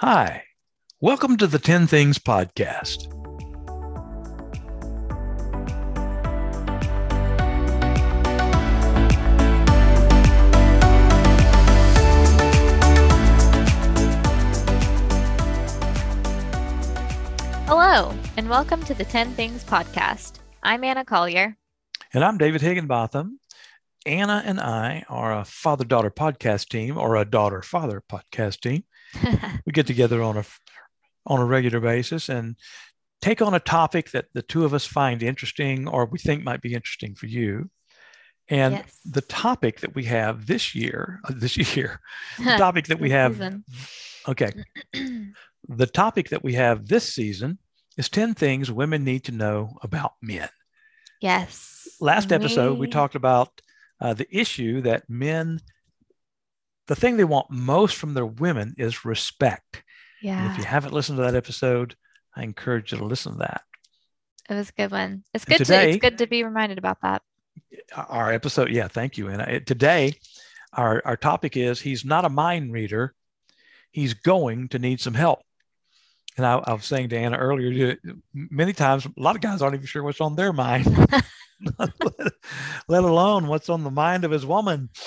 Hi, welcome to the 10 Things Podcast. Hello, and welcome to the 10 Things Podcast. I'm Anna Collier. And I'm David Higginbotham. Anna and I are a father daughter podcast team or a daughter father podcast team. we get together on a on a regular basis and take on a topic that the two of us find interesting or we think might be interesting for you. And Yes. the topic that we have this year, uh, this year, the topic that we have, Season. okay, the topic that we have this season is 10 things women need to know about men. yes. Last episode, we We- talked about uh, the issue that men, the thing they want most from their women is respect. And Yeah, if you haven't listened to that episode, I encourage you to listen to that. it was a good one. It's And good to today- it's good to be reminded about that. Uh, our episode, yeah, thank you. And uh, I, today, our, our topic is he's not a mind reader, he's going to need some help. And I, I was saying to Anna earlier, many times, a lot of guys aren't even sure what's on their mind, let alone what's on the mind of his woman.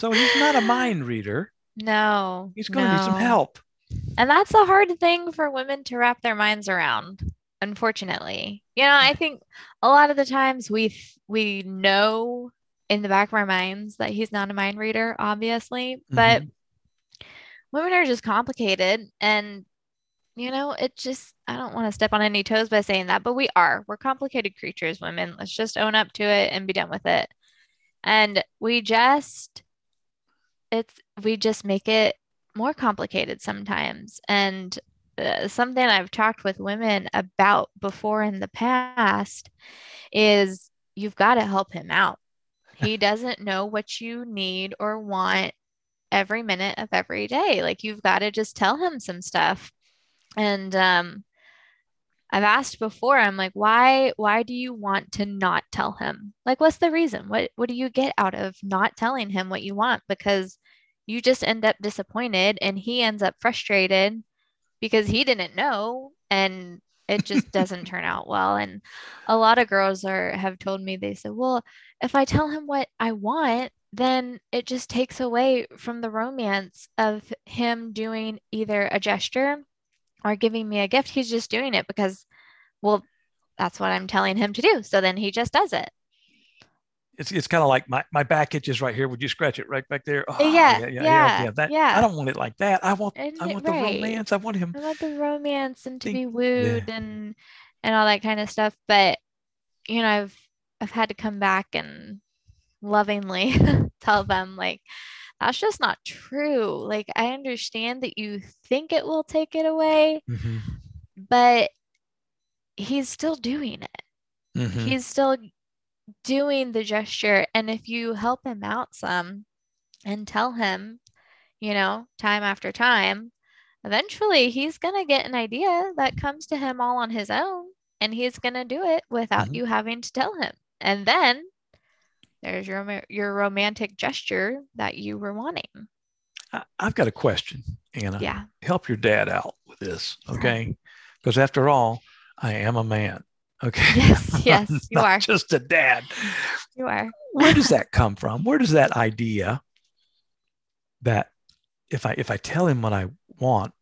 So he's not a mind reader. No, He's going to need some help. And that's a hard thing for women to wrap their minds around, unfortunately. You know, I think a lot of the times we we know in the back of our minds that he's not a mind reader, obviously, mm-hmm. but women are just complicated and you know, it just I don't want to step on any toes by saying that, but we are. We're complicated creatures, women. Let's just own up to it and be done with it. And we just it's we just make it more complicated sometimes. And uh, something I've talked with women about before in the past is you've got to help him out. He doesn't know what you need or want every minute of every day. Like you've got to just tell him some stuff. And um I've asked before, I'm like, why why do you want to not tell him? Like what's the reason? What what do you get out of not telling him what you want? Because you just end up disappointed and he ends up frustrated because he didn't know and it just doesn't turn out well. And a lot of girls are have told me they said, well, if I tell him what I want, then it just takes away from the romance of him doing either a gesture or giving me a gift. He's just doing it because, well, that's what I'm telling him to do. So then he just does it. It's, it's kind of like my, my back itches right here. Would you scratch it right back there? Oh, Yeah, yeah, yeah, That, yeah. I don't want it like that. I want Isn't I want the right? romance. I want him. I want the romance and to Think- be wooed and and all that kind of stuff. But you know, I've I've had to come back and lovingly tell them like that's just not true. Like I understand that you think it will take it away, Mhm, but he's still doing it. mhm. He's still doing the gesture. And if you help him out some and tell him, you know, time after time, eventually he's going to get an idea that comes to him all on his own and he's going to do it without Mhm. you having to tell him. And then there's your your romantic gesture that you were wanting. I've got a question, Anna. Yeah. Help your dad out with this, okay? Because after all, I am a man. Okay. Yes, yes, you are. just a dad. You are. Where does that come from? Where does that idea that if I if I tell him what I want,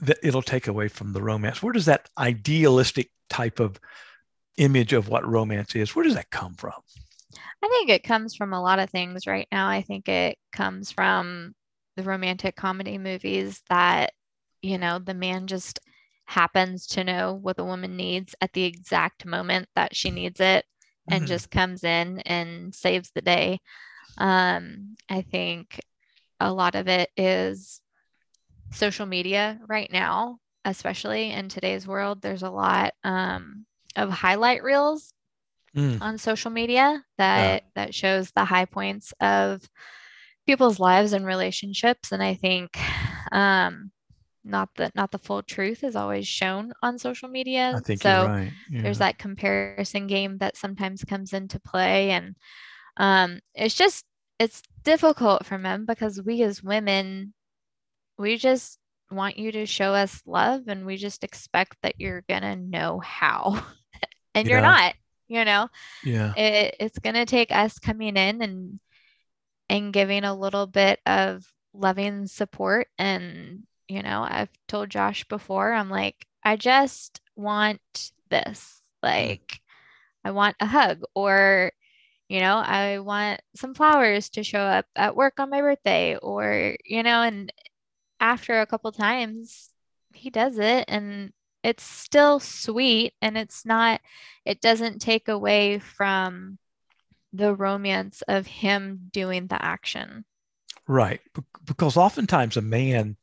that it'll take away from the romance? Where does that idealistic type of image of what romance is? Where does that come from? I think it comes from a lot of things right now. I think it comes from the romantic comedy movies that, you know, the man just happens to know what the woman needs at the exact moment that she needs it and Mhm. just comes in and saves the day. Um, I think a lot of it is social media right now, especially in today's world. There's a lot um, of highlight reels Mm, on social media that that shows the high points of people's lives and relationships and i think um not the not the full truth is always shown on social media I think so you're right. there's that comparison game that sometimes comes into play and um it's just it's difficult for men because we as women we just want you to show us love and we just expect that you're going to know how. and you're not, you know. Yeah. It, it's going to take us coming in and and giving a little bit of loving support and you know, I've told Josh before, I'm like, I just want this. Mm. Like I want a hug or you know, I want some flowers to show up at work on my birthday or you know, and after a couple times he does it and it's still sweet and it's not it doesn't take away from the romance of him doing the action. Right. Because oftentimes a man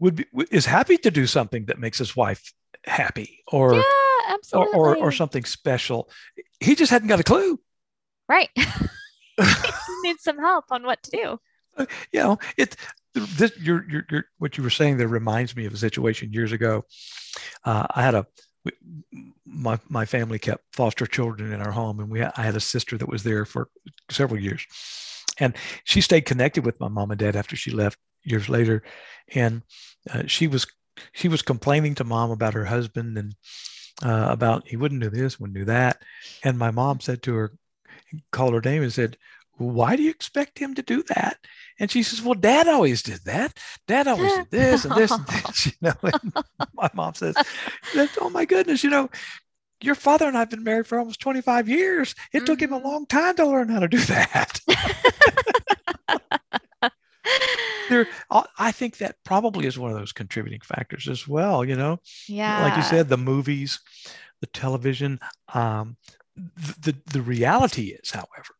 would be is happy to do something that makes his wife happy or yeah, or, absolutely. or or something special. He just hadn't got a clue. Right. he needs some help on what to do. You know, it this your your your what you were saying there reminds me of a situation years ago. Uh, I had a my my family kept foster children in our home, and we I had a sister that was there for several years, and she stayed connected with my mom and dad after she left years later, and uh, she was she was complaining to mom about her husband and uh, about he wouldn't do this, wouldn't do that, and my mom said to her, called her name and said, "Why do you expect him to do that?" And she says, "Well, Dad always did that. Dad always did this and this and this." You know, and my mom says, "Oh my goodness, you know." Your father and I have been married for almost 25 years. It took him a Mhm. long time to learn how to do that. there, I I think that probably is one of those contributing factors as well. You know, Yeah. like you said, the movies, the television. Um, the, the reality is, however,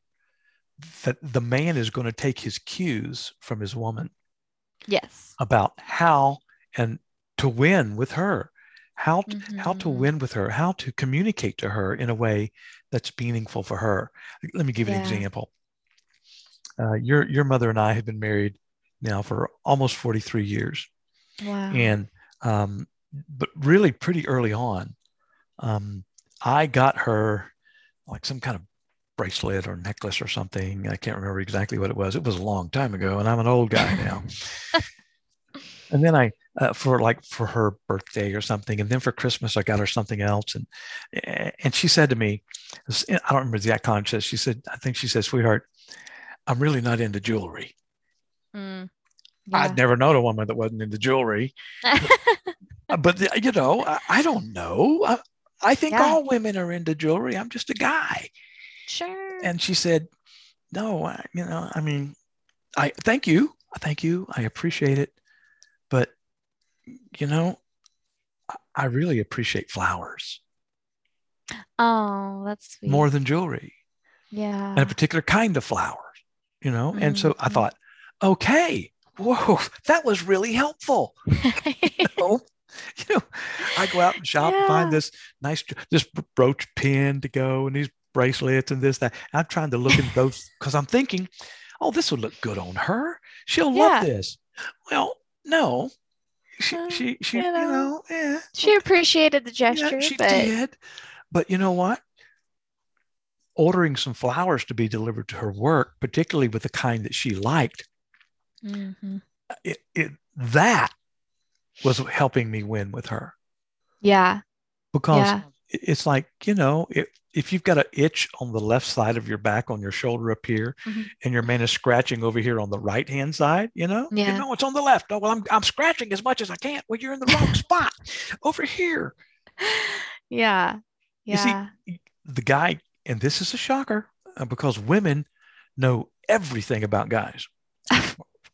that the man is going to take his cues from his woman Yes. about how and to win with her, how to, how to win with her, how to communicate to her in a way that's meaningful for her. Let me give you an example. Uh, your your mother and I have been married now for almost 43 years. Wow. and um, but really pretty early on um, i got her like some kind of bracelet or necklace or something. I can't remember exactly what it was. It was a long time ago and i'm an old guy now. And then i uh, for like for her birthday or something and then for christmas i got her something else. And and she said to me i don't remember the exact context she said i think she said sweetheart i'm really not into jewelry Mm. i'd never known a woman that wasn't into jewelry Yeah. Uh, but you know I, I don't know I, I think Yeah. all women are into jewelry i'm just a guy sure. and she said no I, you know i mean i thank you thank you i appreciate it but you know I- i really appreciate flowers oh, that's sweet. more than jewelry yeah. and a particular kind of flowers you know and so i Mhm. thought okay whoa that was really helpful you know, you know, I go out and shop and find this nice this brooch pin to go and these bracelets and this that. I'm trying to look at both because I'm thinking, oh, this would look good on her. She'll Yeah. love this. Well, no, she Uh, she she you you know, know, yeah, she appreciated the yeah, gesture, she but did. But you know what? Ordering some flowers to be delivered to her work, particularly with the kind that she liked, Mhm. it, it that was helping me win with her. yeah. because Yeah. it's like you know if, if you've got an itch on the left side of your back on your shoulder up here Mhm. and your man is scratching over here on the right hand side you know Yeah. you know it's on the left oh well I'm, I'm scratching as much as i can well you're in the wrong spot over here Yeah. You see, Yeah. the guy and this is a shocker uh, because women know everything about guys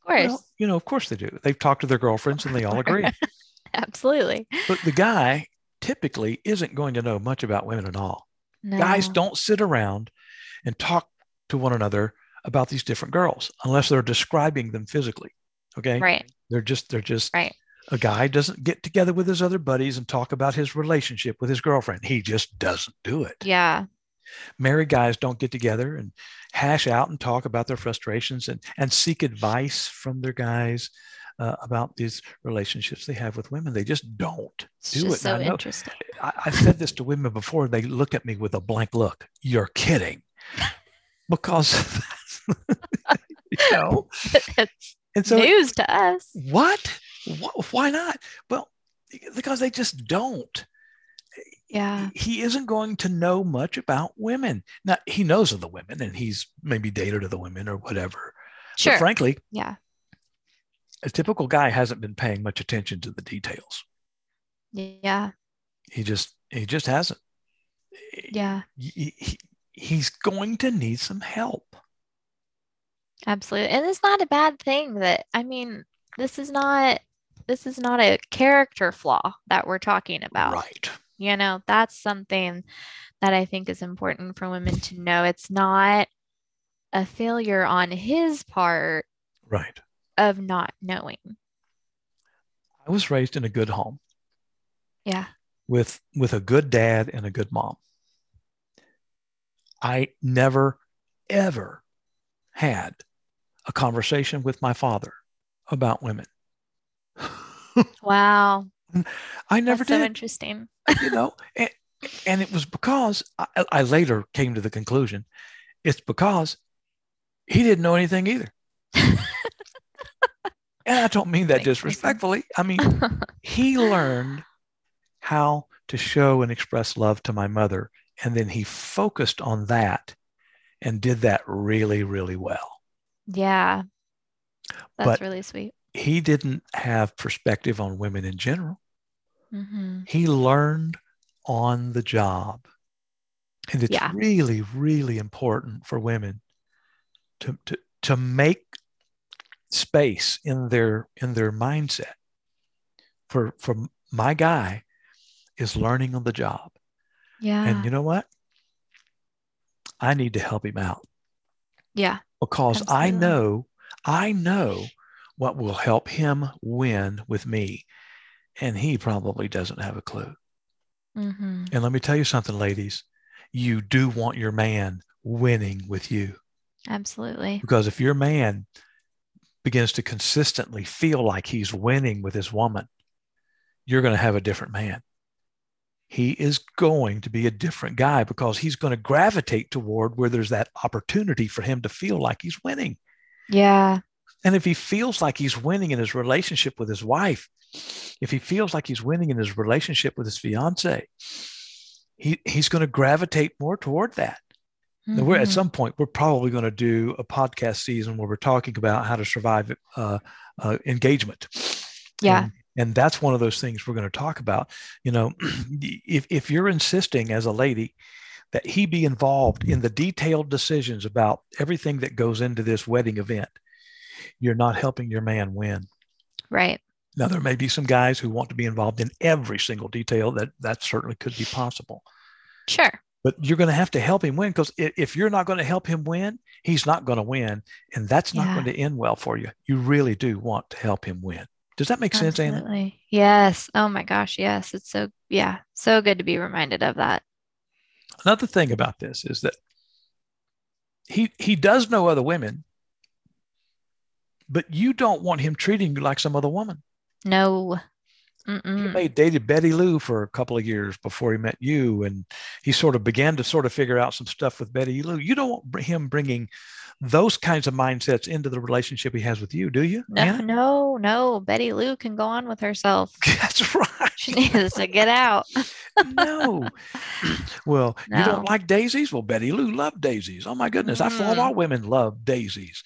course. Well, you know of course they do they've talked to their girlfriends and they all agree Absolutely. but the guy typically isn't going to know much about women at all No. guys don't sit around and talk to one another about these different girls unless they're describing them physically okay Right. they're just they're just Right. a guy doesn't get together with his other buddies and talk about his relationship with his girlfriend he just doesn't do it Yeah. Married guys don't get together and hash out and talk about their frustrations and and seek advice from their guys uh, about these relationships they have with women they just don't It's do just it so I know- interesting. I, I said this to women before, they look at me with a blank look. You're kidding, because you know. it's And so, news to us. what? Why not? Well, because they just don't. Yeah. He isn't going to know much about women. Now, he knows of the women and he's maybe dated of the women or whatever. Sure. But frankly, yeah. a typical guy hasn't been paying much attention to the details. Yeah. He just he just hasn't. Yeah. He, he, he's going to need some help. Absolutely. And it's not a bad thing that I mean, this is not this is not a character flaw that we're talking about. Right. You know, that's something that I think is important for women to know. It's not a failure on his part Right. of not knowing. I was raised in a good home Yeah. with with a good dad and a good mom. I never ever had a conversation with my father about women. Wow. I never That's so did. interesting. you know and, and it was because I, I later came to the conclusion it's because he didn't know anything either and i don't mean that disrespectfully i mean he learned how to show and express love to my mother and then he focused on that and did that really really well yeah. That's But- really sweet. he didn't have perspective on women in general hmm he learned on the job. And it's Yeah. really really important for women to, to to make space in their in their mindset. For for my guy is learning on the job. Yeah. and you know what? I need to help him out. Yeah. because i know i know what will help him win with me and he probably doesn't have a clue hmm And let me tell you something, ladies. You do want your man winning with you Absolutely. because if your man begins to consistently feel like he's winning with his woman, you're going to have a different man. He is going to be a different guy because he's going to gravitate toward where there's that opportunity for him to feel like he's winning. Yeah. And if he feels like he's winning in his relationship with his wife, if he feels like he's winning in his relationship with his fiance, he, he's going to gravitate more toward that. Now, we're at Mhm. some point we're probably going to do a podcast season where we're talking about how to survive uh, uh, engagement. Yeah. And, and that's one of those things we're going to talk about. You know, if if you're insisting as a lady that he be involved in the detailed decisions about everything that goes into this wedding event, you're not helping your man win. Right. Now there may be some guys who want to be involved in every single detail that that certainly could be possible Sure. but you're going to have to help him win because if you're not going to help him win, he's not going to win. And that's not Yeah. going to end well for you. You really do want to help him win. Does that make sense, Anna? Absolutely. Yes. Oh my gosh. Yes. It's so, yeah. So good to be reminded of that. Another thing about this is that he he does know other women, but you don't want him treating you like some other woman. No. He Mm-mm. may dated Betty Lou for a couple of years before he met you, and he sort of began to sort of figure out some stuff with Betty Lou. You don't want him bringing those kinds of mindsets into the relationship he has with you, do you? No, Anna? no, no. Betty Lou can go on with herself. That's right. She needs to get out. no. Well, you don't like daisies? Well, Betty Lou loved daisies. Oh my goodness. I thought Mm. all women love daisies.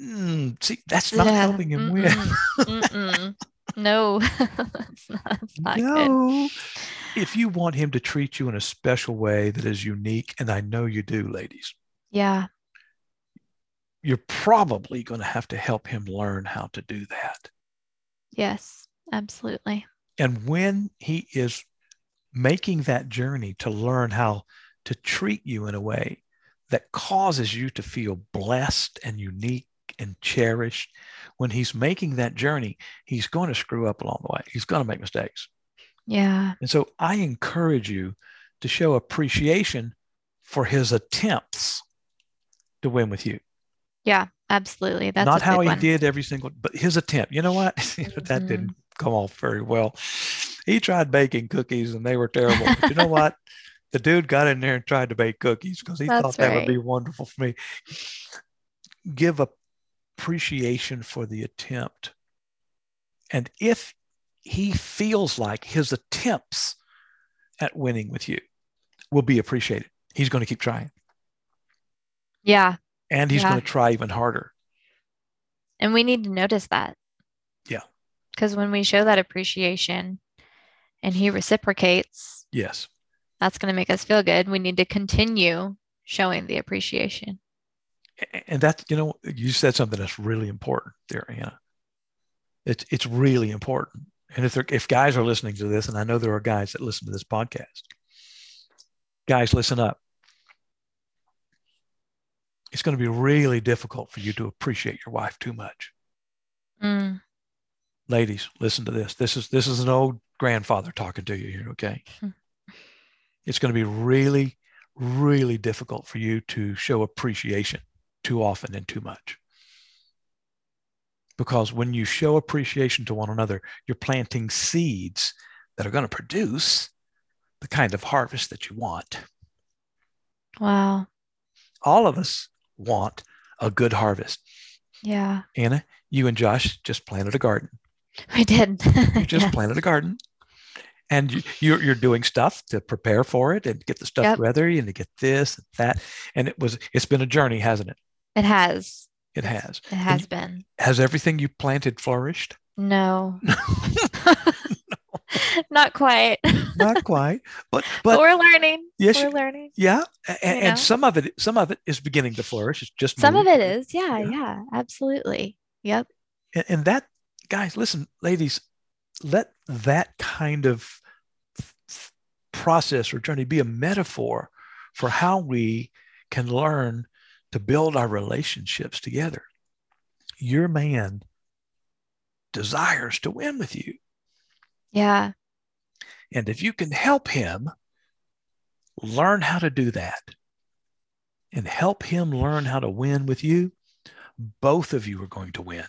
Mm, see, that's not Yeah, helping him win. mm-mm, mm-mm. No, it's not, it's not good. No. If you want him to treat you in a special way that is unique, and I know you do, ladies, Yeah, you're probably going to have to help him learn how to do that. yes, absolutely. And when he is making that journey to learn how to treat you in a way that causes you to feel blessed and unique and cherished, when he's making that journey, he's going to screw up along the way. He's going to make mistakes. Yeah, And so I encourage you to show appreciation for his attempts to win with you. yeah, absolutely. That's Not a how he one. did every single, but his attempt. You know what? that Mhm. didn't come off very well. He tried baking cookies and they were terrible. But you know what? The dude got in there and tried to bake cookies because he That's thought that would be wonderful for me. Give appreciation for the attempt And if he feels like his attempts at winning with you will be appreciated, he's going to keep trying. Yeah. And he's Yeah. going to try even harder. And we need to notice that. Yeah. Because when we show that appreciation and he reciprocates, Yes. that's going to make us feel good. We need to continue showing the appreciation. And that's, you know, you said something that's really important there, Anna. It's, it's really important. And if, there, if guys are listening to this, and I know there are guys that listen to this podcast, guys, listen up. It's going to be really difficult for you to appreciate your wife too much. Mm, Ladies, listen to this. This is this is an old grandfather talking to you here, okay? Hmm. It's going to be really, really difficult for you to show appreciation too often and too much. Because when you show appreciation to one another, you're planting seeds that are going to produce the kind of harvest that you want. wow. All of us want a good harvest. Yeah. Anna, you and Josh just planted a garden. We did. You just Yes. planted a garden. And you, you're, you're doing stuff to prepare for it and get the stuff Yep. ready and to get this and that. And it was, it's been a journey, hasn't it? It has. It has. It has been. Has everything you planted flourished? No. no. Not quite. Not quite, but But but we're learning. yes, we're learning. yeah, and, You know? and some of it, some of it is beginning to flourish. It's just Some of it is. Yeah, Yeah. yeah, absolutely. Yep. and, and that guys listen ladies let that kind of process or journey be a metaphor for how we can learn to build our relationships together your man desires to win with you Yeah. and if you can help him learn how to do that and help him learn how to win with you both of you are going to win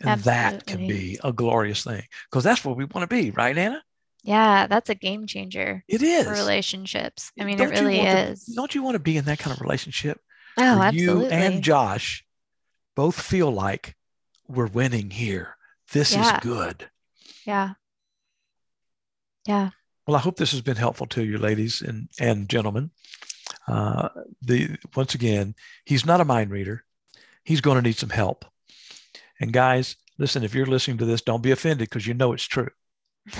and that can be a glorious thing because that's where we want to be, right, Anna? Yeah, that's a game changer It is. for relationships. I mean, Don't it really want to- is. don't you want to be in that kind of relationship oh, absolutely. you and Josh both feel like we're winning here? This Yeah. is good. yeah. Yeah. Well, I hope this has been helpful to you, ladies and, and gentlemen. Uh, the once again, he's not a mind reader. He's going to need some help. And guys, listen, if you're listening to this, don't be offended because you know it's true.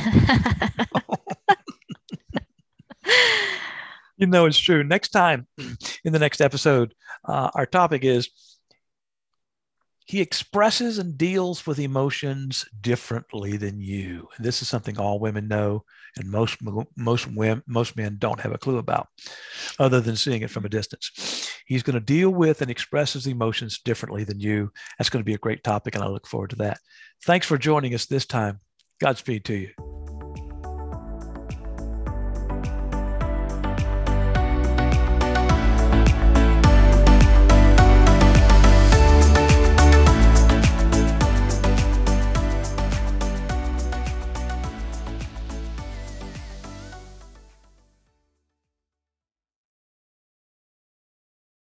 You know it's true. Next time, in the next episode, uh, our topic is he expresses and deals with emotions differently than you. And this is something all women know, and most most women, most men don't have a clue about, other than seeing it from a distance. He's going to deal with and express his emotions differently than you. That's going to be a great topic, and I look forward to that. Thanks for joining us this time. Godspeed to you.